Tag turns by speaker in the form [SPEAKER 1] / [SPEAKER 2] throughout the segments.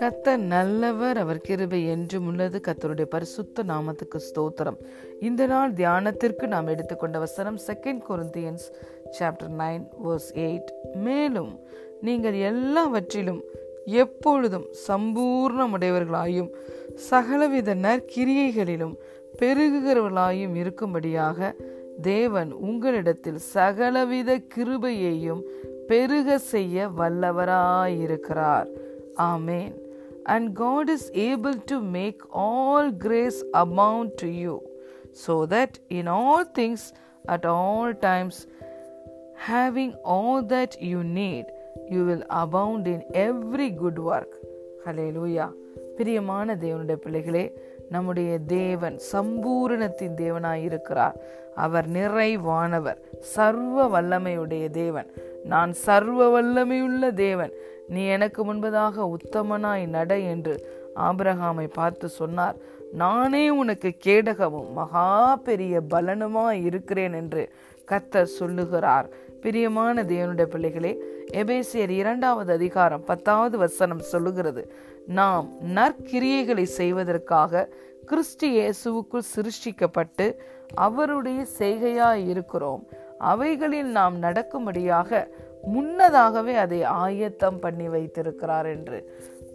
[SPEAKER 1] கத்தர் நல்லவர் அவர் கிருபை என்றும் உள்ளது. கத்தருடைய பரிசுத்த நாமத்துக்கு ஸ்தோத்திரம். இந்த நாள் தியானத்திற்கு நாம் எடுத்துக்கொண்ட வசனம் second Corinthians chapter nine verse eight மேலும் நீங்கள் எல்லாவற்றிலும் எப்பொழுதும் சம்பூர்ணமுடையவர்களாயும் சகலவித நற்கிரியைகளிலும் பெருகுகிறவர்களாயும் இருக்கும்படியாக தேவன் உங்களிடத்தில் சகலவித கிருபையையும் பெருக செய்ய வல்லவராயிருக்கிறார் ஆமேன் and God is able to make all grace abound to you so that in all things at all times having all that you need you will abound in every good work hallelujah பிரியமான தேவனுடைய பிள்ளைகளே நம்முடைய தேவன் சம்பூரணத்தின் தேவனாய் இருக்கிறார் அவர் நிறைவானவர் சர்வ வல்லமையுடைய தேவன். நான் சர்வ வல்லமையுள்ள தேவன். நீ எனக்கு முன்பதாக உத்தமனாய் நட என்று ஆபிரகாமை பார்த்து சொன்னார். நானே உனக்கு கேடகமும் மகா பெரிய பலனுமாய் இருக்கிறேன் என்று கத்தர் சொல்லுகிறார். பிரியமான தேவனுடைய பிள்ளைகளே எபேசியர் இரண்டாவது அதிகாரம் பத்தாவது வசனம் சொல்லுகிறது நாம் நற்கிரியைகளை செய்வதற்காக கிறிஸ்டி இயேசுவுக்குள் சிருஷ்டிக்கப்பட்டு அவருடைய செய்கையாய் இருக்கிறோம். அவைகளில் நாம் நடக்கும்படியாக முன்னதாகவே அதை ஆயத்தம் பண்ணி வைத்திருக்கிறார் என்று.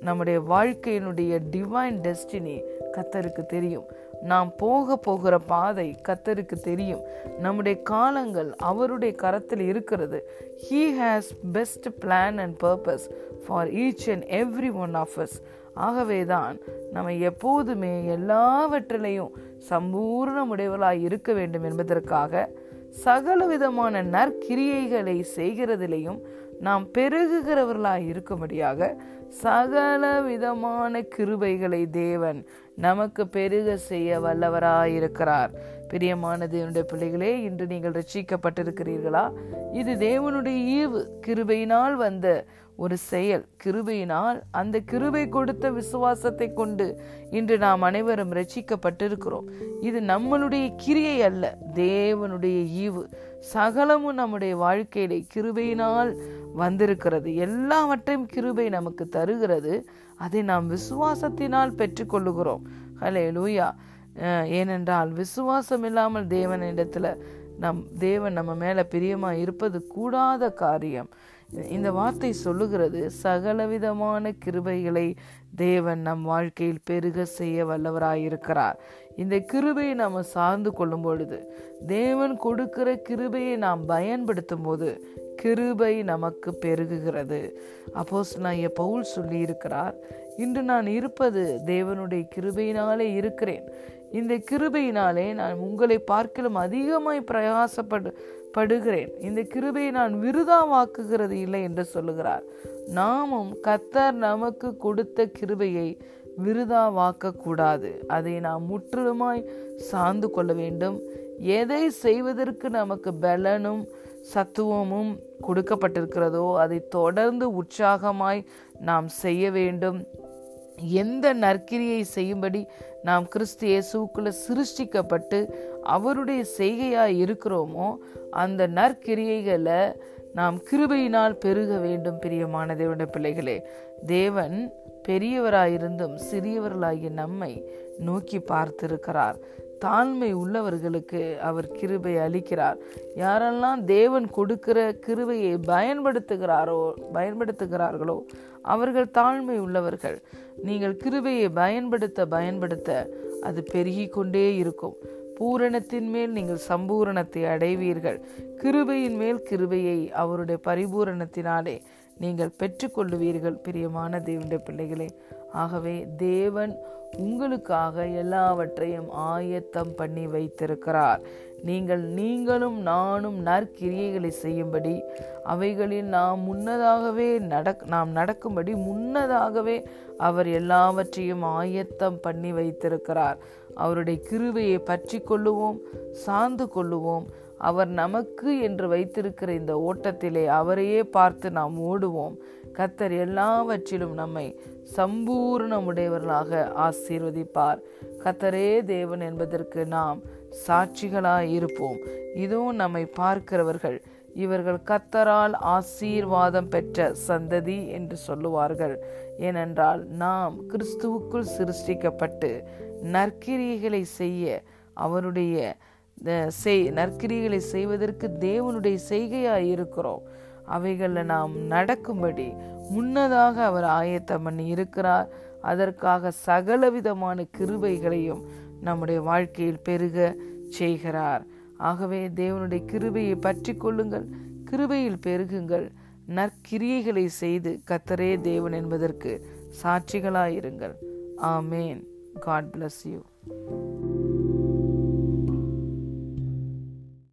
[SPEAKER 1] நம்முடைய வாழ்க்கையினுடைய டிவைன் டெஸ்டினி கத்தருக்கு தெரியும். நாம் போக போகிற பாதை கத்தருக்கு தெரியும். நம்முடைய காலங்கள் அவருடைய கரத்தில் இருக்கிறது. He has best plan and purpose for each and every one of us ஆகவே தான் நம்ம எப்போதுமே எல்லாவற்றிலையும் சம்பூர்ணமுடையவளாய் இருக்க வேண்டும் என்பதற்காக சகல விதமான நற்கிரியைகளை செய்கிறதிலையும் நாம் பெருகுகிறவர்களாய் இருக்கும்படியாக சகல விதமான கிருபைகளை தேவன் நமக்கு பெருக செய்ய வல்லவராயிருக்கிறார். பிரியமான தேவனுடைய பிள்ளைகளே இன்று நீங்கள் ரட்சிக்கப்பட்டிருக்கிறீர்களா? இது தேவனுடைய ஈவு. கிருபையினால் வந்த ஒரு செயல் கிருபையினால் அந்த கிருபை கொடுத்த விசுவாசத்தை கொண்டு இன்று நாம் அனைவரும் ரட்சிக்கப்பட்டிருக்கிறோம் இது நம்மளுடைய கிரியை அல்ல தேவனுடைய ஈவு. சகலமும் நம்முடைய வாழ்க்கையிலே கிருபையினால் வந்திருக்கிறது. எல்லாவற்றையும் கிருபை நமக்கு தருகிறது. அதை நாம் விசுவாசத்தினால் பெற்றுக்கொள்ளுகிறோம். ஹலே லூயா ஏனென்றால் விசுவாசம் இல்லாமல் தேவனிடத்துல நம் தேவன் நம்ம மேல பிரியமா இருப்பது கூடாத காரியம். இந்த வார்த்தை சொல்லுகிறது சகலவிதமான கிருபைகளை தேவன் நம் வாழ்க்கையில் பெருக செய்ய வல்லவராயிருக்கிறார். இந்த கிருபையை நாம் சார்ந்து கொள்ளும் பொழுது தேவன் கொடுக்கிற கிருபையை நாம் பயன்படுத்தும் போது கிருபை நமக்கு பெருகுகிறது. அப்போஸ் நான் பவுல் சொல்லி இருக்கிறார் இன்று நான் இருப்பது தேவனுடைய கிருபையினாலே இருக்கிறேன். இந்த கிருபையினாலே நான் உங்களை பார்க்கலும் அதிகமாய் பிரயாசப்படு படுகிறேன். இந்த கிருபையை நான் விருதாவாக்குகிறது இல்லை என்று சொல்லுகிறார். நாமும் கத்தர் நமக்கு கொடுத்த கிருபையை விருதாவாக்க கூடாது அதை நாம் முற்றிலுமாய் சார்ந்து கொள்ள வேண்டும். எதை செய்வதற்கு நமக்கு பலனும் சத்துவமும் கொடுக்கப்பட்டிருக்கிறதோ அதை தொடர்ந்து உற்சாகமாய் நாம் செய்ய வேண்டும். எந்த நற்கிரியை செய்யும்படி நாம் கிறிஸ்து இயேசுக்குள்ள சிருஷ்டிக்கப்பட்டு அவருடைய செய்கையாய் இருக்கிறோமோ அந்த நற்கிரியைகளை நாம் கிருபையினால் பெருக வேண்டும் பிரியமான தேவனுடைய பிள்ளைகளே. தேவன் பெரியவராயிருந்தும் சிறியவர்களாகிய நம்மை நோக்கி பார்த்திருக்கிறார். தாழ்மை உள்ளவர்களுக்கு அவர் கிருபை அளிக்கிறார். யாரெல்லாம் தேவன் கொடுக்கிற கிருபையை பயன்படுத்துகிறாரோ பயன்படுத்துகிறார்களோ அவர்கள் தாழ்மை உள்ளவர்கள். நீங்கள் கிருபையை பயன்படுத்த பயன்படுத்த அது பெருகி கொண்டே இருக்கும். பூரணத்தின் மேல் நீங்கள் சம்பூரணத்தை அடைவீர்கள். கிருபையின் மேல் கிருபையை அவருடைய பரிபூரணத்தினாலே நீங்கள் பெற்றுக்கொள்ளுவீர்கள் பிரியமான தேவனுடைய பிள்ளைகளே. ஆகவே தேவன் உங்களுக்காக எல்லாவற்றையும் ஆயத்தம் பண்ணி வைத்திருக்கிறார். நீங்கள் நீங்களும் நானும் நற்கிரியைகளை செய்யும்படி அவைகளில் நாம் முன்னதாகவே நடக் நாம் நடக்கும்படி முன்னதாகவே அவர் எல்லாவற்றையும் ஆயத்தம் பண்ணி வைத்திருக்கிறார். அவருடைய கிருவையை பற்றி கொள்ளுவோம் சார்ந்து கொள்ளுவோம். அவர் நமக்கு என்று வைத்திருக்கிற இந்த ஓட்டத்திலே அவரையே பார்த்து நாம் ஓடுவோம். கத்தர் எல்லாவற்றிலும் நம்மை சம்பூர்ணமுடையவர்களாக ஆசீர்வதிப்பார். கத்தரே தேவன் என்பதற்கு நாம் சாட்சிகளாய் இருப்போம். இதோ நம்மை பார்க்கிறவர்கள் இவர்கள் கத்தரால் ஆசீர்வாதம் பெற்ற சந்ததி என்று சொல்லுவார்கள். ஏனென்றால் நாம் கிறிஸ்துவுக்குள் சிருஷ்டிக்கப்பட்டு நற்கிரியைகளை செய்ய அவருடைய செய் நற்கிரிகளை செய்வதற்கு தேவனுடைய செய்கையாய் இருக்கிறோம். அவைகளில் நாம் நடக்கும்படி முன்னதாக அவர் ஆயத்தம் பண்ணி இருக்கிறார். அதற்காக சகலவிதமான கிருபைகளையும் நம்முடைய வாழ்க்கையில் பெருக செய்கிறார். ஆகவே தேவனுடைய கிருபையை பற்றி கொள்ளுங்கள் கிருபையில் பெருகுங்கள். நற்கிரியைகளை செய்து கத்தரே தேவன் என்பதற்கு சாட்சிகளாயிருங்கள். ஆமேன். God bless you